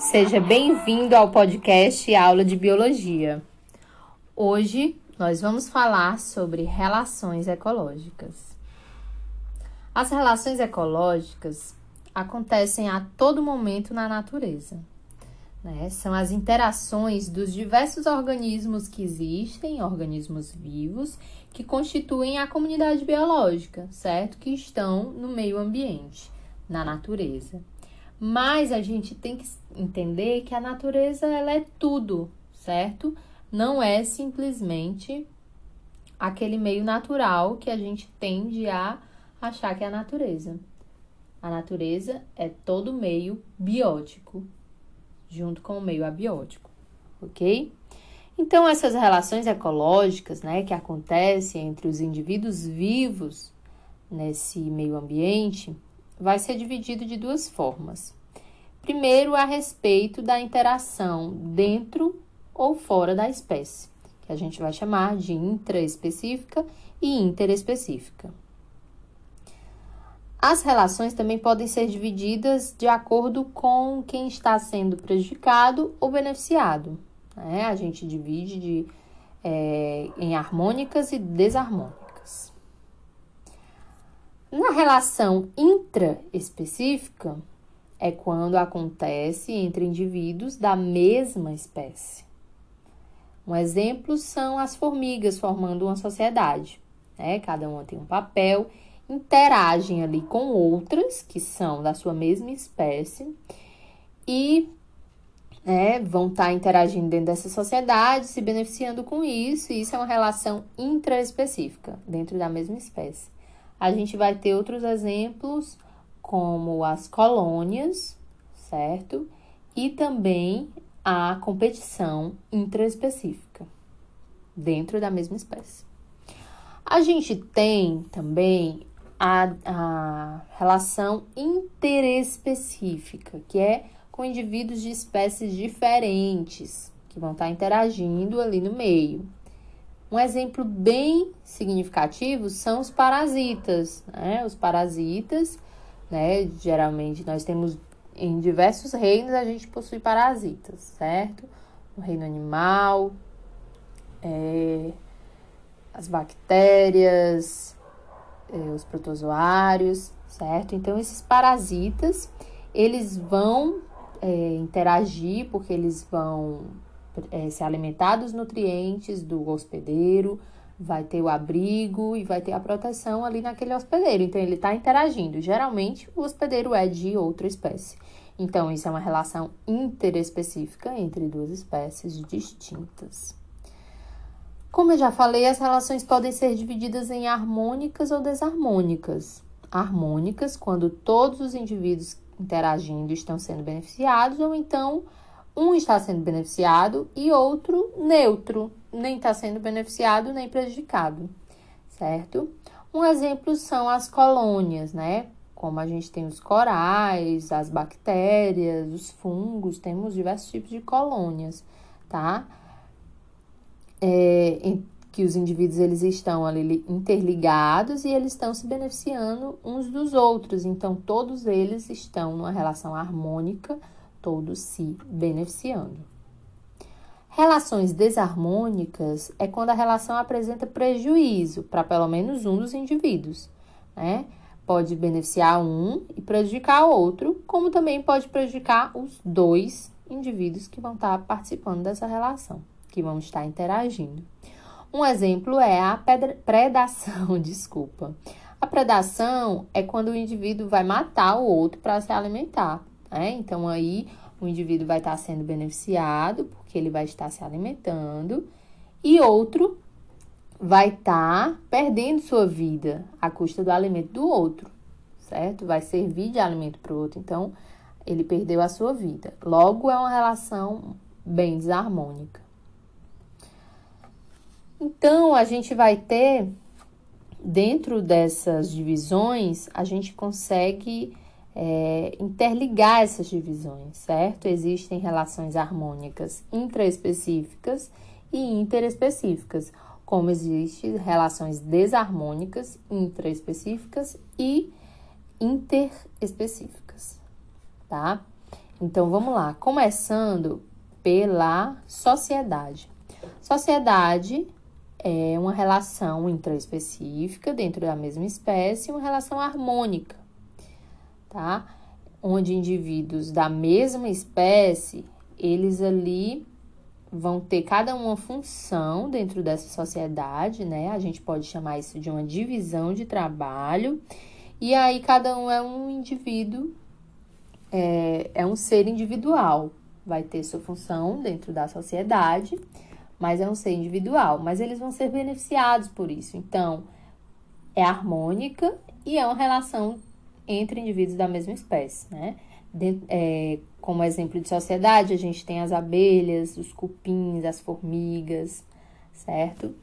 Seja bem-vindo ao podcast Aula de Biologia. Hoje nós vamos falar sobre relações ecológicas. As relações ecológicas acontecem a todo momento na natureza. Né? São as interações dos diversos organismos que existem, organismos vivos, que constituem a comunidade biológica, certo? Que estão no meio ambiente, na natureza. Mas a gente tem que entender que a natureza ela é tudo, certo? Não é simplesmente aquele meio natural que a gente tende a achar que é a natureza. A natureza é todo meio biótico, junto com o meio abiótico, ok? Então, essas relações ecológicas, né, que acontecem entre os indivíduos vivos nesse meio ambiente, vai ser dividido de duas formas. Primeiro, a respeito da interação dentro ou fora da espécie, que a gente vai chamar de intraespecífica e interespecífica. As relações também podem ser divididas de acordo com quem está sendo prejudicado ou beneficiado. Né? A gente divide de, é, em harmônicas e desarmônicas. Na relação intraespecífica, é quando acontece entre indivíduos da mesma espécie. Um exemplo são as formigas formando uma sociedade. Né? Cada uma tem um papel, interagem ali com outras que são da sua mesma espécie e né, vão estar tá interagindo dentro dessa sociedade, se beneficiando com isso, e isso é uma relação intraespecífica dentro da mesma espécie. A gente vai ter outros exemplos, como as colônias, certo? E também a competição intraespecífica dentro da mesma espécie. A gente tem também a, a relação interespecífica, que é com indivíduos de espécies diferentes, que vão estar interagindo ali no meio. Um exemplo bem significativo são os parasitas. Né? Os parasitas, né? geralmente nós temos em diversos reinos a gente possui parasitas, certo? No reino animal, é, as bactérias, é, os protozoários, certo? Então, esses parasitas, eles vão é, interagir porque eles vão é, se alimentar dos nutrientes do hospedeiro, vai ter o abrigo e vai ter a proteção ali naquele hospedeiro. Então, ele está interagindo. Geralmente, o hospedeiro é de outra espécie. Então, isso é uma relação interespecífica entre duas espécies distintas. Como eu já falei, as relações podem ser divididas em harmônicas ou desarmônicas. Harmônicas, quando todos os indivíduos interagindo estão sendo beneficiados, ou então um está sendo beneficiado e outro neutro, nem está sendo beneficiado nem prejudicado, certo? Um exemplo são as colônias, né? Como a gente tem os corais, as bactérias, os fungos, temos diversos tipos de colônias, tá? É, que os indivíduos eles estão ali interligados e eles estão se beneficiando uns dos outros. Então, todos eles estão numa relação harmônica, todos se beneficiando. Relações desarmônicas é quando a relação apresenta prejuízo para pelo menos um dos indivíduos, né? Pode beneficiar um e prejudicar o outro, como também pode prejudicar os dois indivíduos que vão estar participando dessa relação, que vão estar interagindo. Um exemplo é a predação, desculpa. A predação é quando o indivíduo vai matar o outro para se alimentar. Né? Então, aí o indivíduo vai estar sendo beneficiado porque ele vai estar se alimentando e outro vai estar perdendo sua vida à custa do alimento do outro, certo? Vai servir de alimento para o outro. Então, ele perdeu a sua vida. Logo, é uma relação bem desarmônica. Então, a gente vai ter, dentro dessas divisões, a gente consegue é, interligar essas divisões, certo? Existem relações harmônicas intraespecíficas e interespecíficas, como existem relações desarmônicas intraespecíficas e interespecíficas, tá? Então vamos lá, começando pela sociedade. Sociedade é uma relação intraespecífica dentro da mesma espécie, uma relação harmônica, tá? Onde indivíduos da mesma espécie, eles ali vão ter cada uma função dentro dessa sociedade, né? A gente pode chamar isso de uma divisão de trabalho. E aí cada um é um indivíduo, é, é um ser individual, vai ter sua função dentro da sociedade, mas é um ser individual. Mas eles vão ser beneficiados por isso. Então, é harmônica e é uma relação entre indivíduos da mesma espécie, né? De, é, como exemplo de sociedade, a gente tem as abelhas, os cupins, as formigas, certo?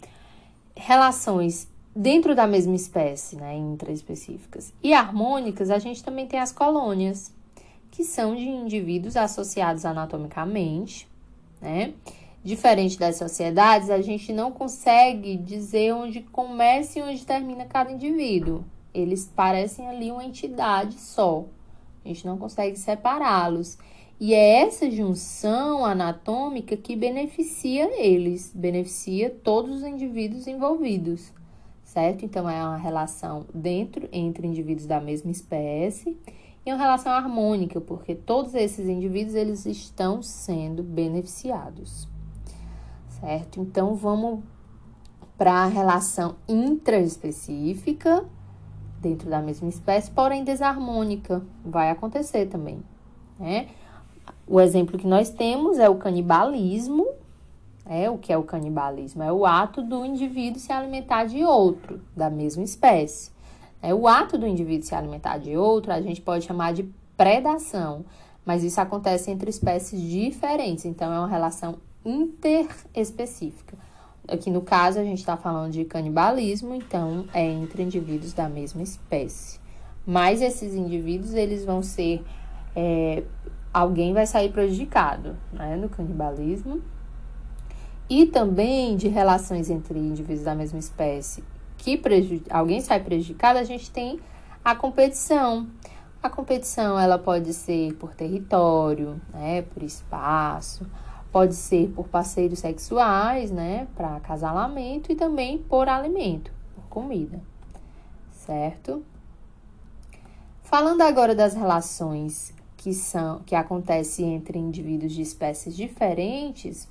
Relações dentro da mesma espécie, né, intraespecíficas. E harmônicas, a gente também tem as colônias, que são de indivíduos associados anatomicamente, né? Diferente das sociedades, a gente não consegue dizer onde começa e onde termina cada indivíduo. Eles parecem ali uma entidade só. A gente não consegue separá-los. E é essa junção anatômica que beneficia eles, beneficia todos os indivíduos envolvidos, certo? Então é uma relação dentro entre indivíduos da mesma espécie e uma relação harmônica, porque todos esses indivíduos eles estão sendo beneficiados. Certo? Então vamos para a relação intraespecífica dentro da mesma espécie, porém desarmônica, vai acontecer também, né? O exemplo que nós temos é o canibalismo. É o que é o canibalismo? É o ato do indivíduo se alimentar de outro da mesma espécie. É, o ato do indivíduo se alimentar de outro, a gente pode chamar de predação, mas isso acontece entre espécies diferentes, então é uma relação interespecífica. Aqui no caso, a gente está falando de canibalismo, então é entre indivíduos da mesma espécie. Mas esses indivíduos, eles vão ser. É, alguém vai sair prejudicado né, no canibalismo. E também de relações entre indivíduos da mesma espécie que alguém sai prejudicado, a gente tem a competição. A competição ela pode ser por território, né, por espaço, pode ser por parceiros sexuais, né, para acasalamento e também por alimento, por comida, certo? Falando agora das relações que são que acontecem entre indivíduos de espécies diferentes,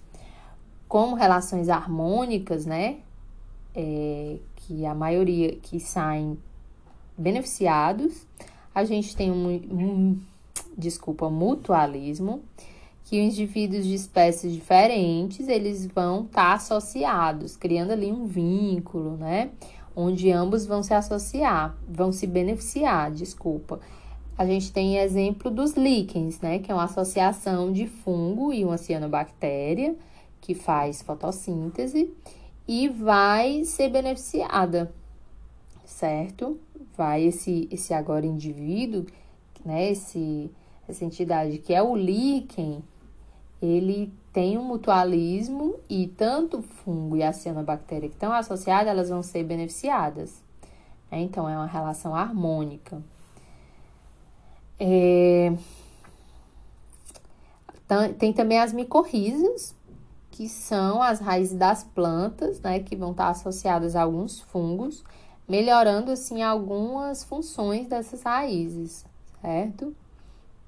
como relações harmônicas, né, é, que a maioria que saem beneficiados. A gente tem um, um desculpa, mutualismo, que os indivíduos de espécies diferentes, eles vão estar tá associados, criando ali um vínculo, né? Onde ambos vão se associar, vão se beneficiar, desculpa. A gente tem exemplo dos líquens, né? Que é uma associação de fungo e uma cianobactéria que faz fotossíntese e vai ser beneficiada, certo? Vai esse, esse agora indivíduo, né? Esse, essa entidade que é o líquen, ele tem um mutualismo e tanto o fungo e a cianobactéria que estão associadas, elas vão ser beneficiadas. Né? Então, é uma relação harmônica. É... Tem também as micorrizas, que são as raízes das plantas, né, que vão estar associadas a alguns fungos, melhorando assim algumas funções dessas raízes, certo?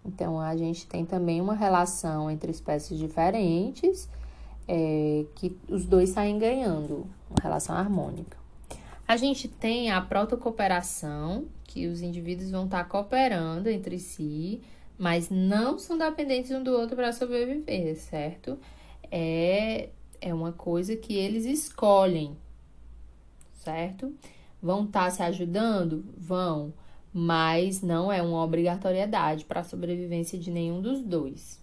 Então a gente tem também uma relação entre espécies diferentes, é, que os dois saem ganhando, uma relação harmônica. A gente tem a protocooperação, que os indivíduos vão estar cooperando entre si, mas não são dependentes um do outro para sobreviver, certo? é, é uma coisa que eles escolhem, certo? Vão estar se ajudando? Vão, mas não é uma obrigatoriedade para a sobrevivência de nenhum dos dois.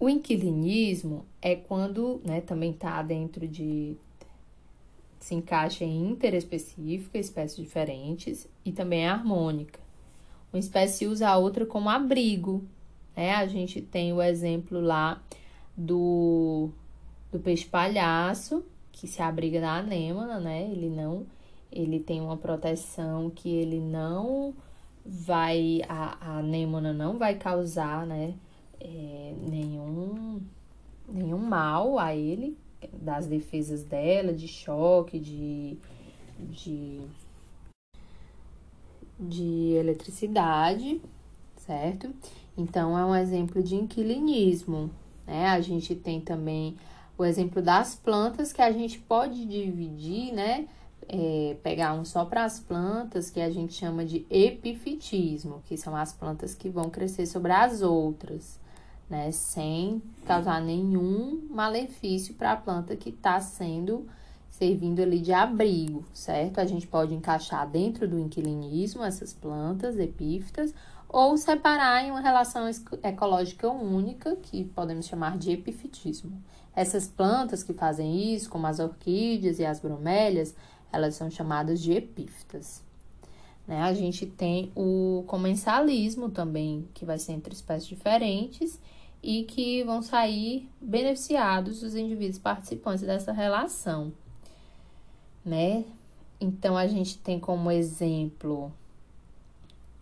O inquilinismo é quando né, também está dentro de. se encaixa em interespecífica, espécies diferentes, e também é harmônica. Uma espécie usa a outra como abrigo. Né? A gente tem o exemplo lá do, do peixe palhaço, que se abriga na anêmona, né? Ele não, ele tem uma proteção que ele não vai a, a não vai causar, né, é, nenhum nenhum mal a ele das defesas dela, de choque, de de de eletricidade, certo? Então é um exemplo de inquilinismo, né? A gente tem também o exemplo das plantas que a gente pode dividir, né? É, pegar um só para as plantas que a gente chama de epifitismo, que são as plantas que vão crescer sobre as outras, né? Sem causar nenhum malefício para a planta que está sendo servindo ali de abrigo, certo? A gente pode encaixar dentro do inquilinismo essas plantas epífitas ou separar em uma relação ecológica única, que podemos chamar de epifitismo. Essas plantas que fazem isso, como as orquídeas e as bromélias, elas são chamadas de epífitas. Né? A gente tem o comensalismo também, que vai ser entre espécies diferentes e que vão sair beneficiados os indivíduos participantes dessa relação, né? Então, a gente tem como exemplo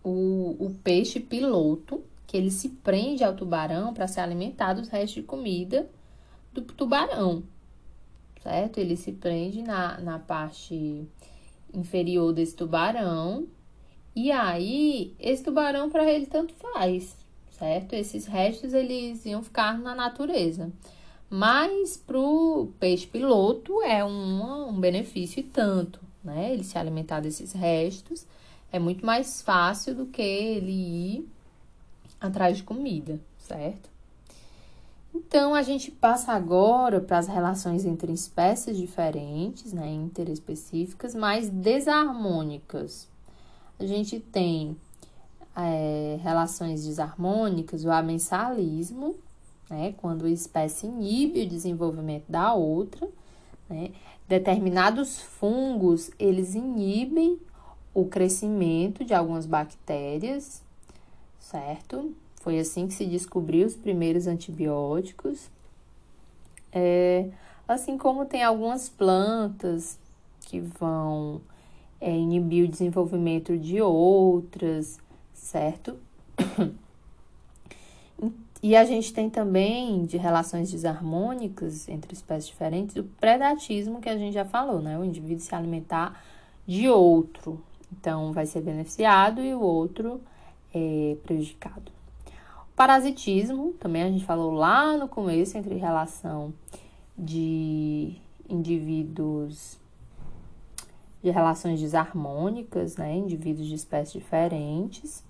o, o peixe piloto, que ele se prende ao tubarão para se alimentar dos restos de comida do tubarão, certo? Ele se prende na, na parte inferior desse tubarão e aí esse tubarão para ele tanto faz, certo? Esses restos eles iam ficar na natureza. Mas para o peixe piloto é um, um benefício e tanto, né? Ele se alimentar desses restos é muito mais fácil do que ele ir atrás de comida, certo? Então, a gente passa agora para as relações entre espécies diferentes, né, interespecíficas, mas desarmônicas. A gente tem é, relações desarmônicas, o amensalismo, né, quando a espécie inibe o desenvolvimento da outra, né, determinados fungos, eles inibem o crescimento de algumas bactérias, certo? Foi assim que se descobriu os primeiros antibióticos. É, assim como tem algumas plantas que vão é, inibir o desenvolvimento de outras, certo? E a gente tem também de relações desarmônicas entre espécies diferentes o predatismo que a gente já falou, né? O indivíduo se alimentar de outro, então, vai ser beneficiado e o outro é prejudicado. Parasitismo, também a gente falou lá no começo, entre relação de indivíduos de relações desarmônicas, né? Indivíduos de espécies diferentes.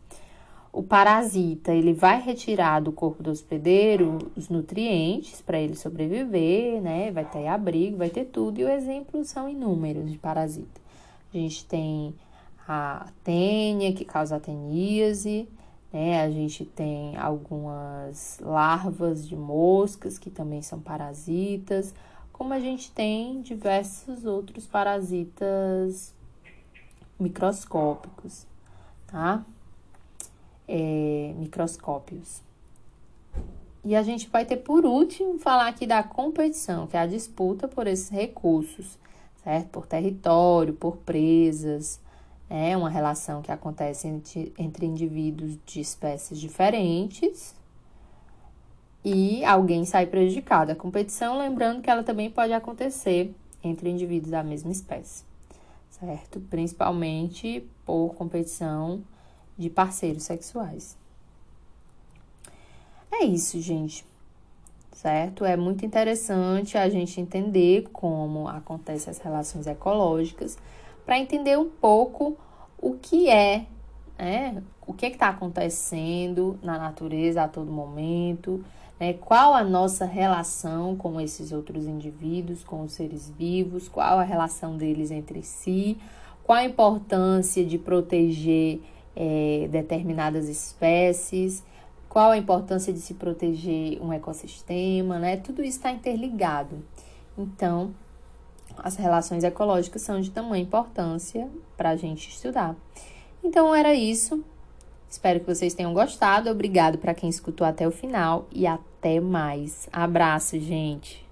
O parasita, ele vai retirar do corpo do hospedeiro os nutrientes para ele sobreviver, né? Vai ter abrigo, vai ter tudo. E o exemplo são inúmeros de parasita. A gente tem a tênia, que causa ateníase, né? A gente tem algumas larvas de moscas que também são parasitas, como a gente tem diversos outros parasitas microscópicos, tá? É, microscópios. E a gente vai ter por último falar aqui da competição, que é a disputa por esses recursos, certo? Por território, por presas, é uma relação que acontece entre, entre indivíduos de espécies diferentes e alguém sai prejudicado. A competição, lembrando que ela também pode acontecer entre indivíduos da mesma espécie, certo? Principalmente por competição de parceiros sexuais. É isso, gente. Certo? É muito interessante a gente entender como acontecem as relações ecológicas para entender um pouco o que é, né? o que é está acontecendo na natureza a todo momento, né? qual a nossa relação com esses outros indivíduos, com os seres vivos, qual a relação deles entre si, qual a importância de proteger é, determinadas espécies, qual a importância de se proteger um ecossistema, né? Tudo isso está interligado. Então, as relações ecológicas são de tamanha importância para a gente estudar. Então era isso. Espero que vocês tenham gostado. Obrigado para quem escutou até o final e até mais. Abraço, gente.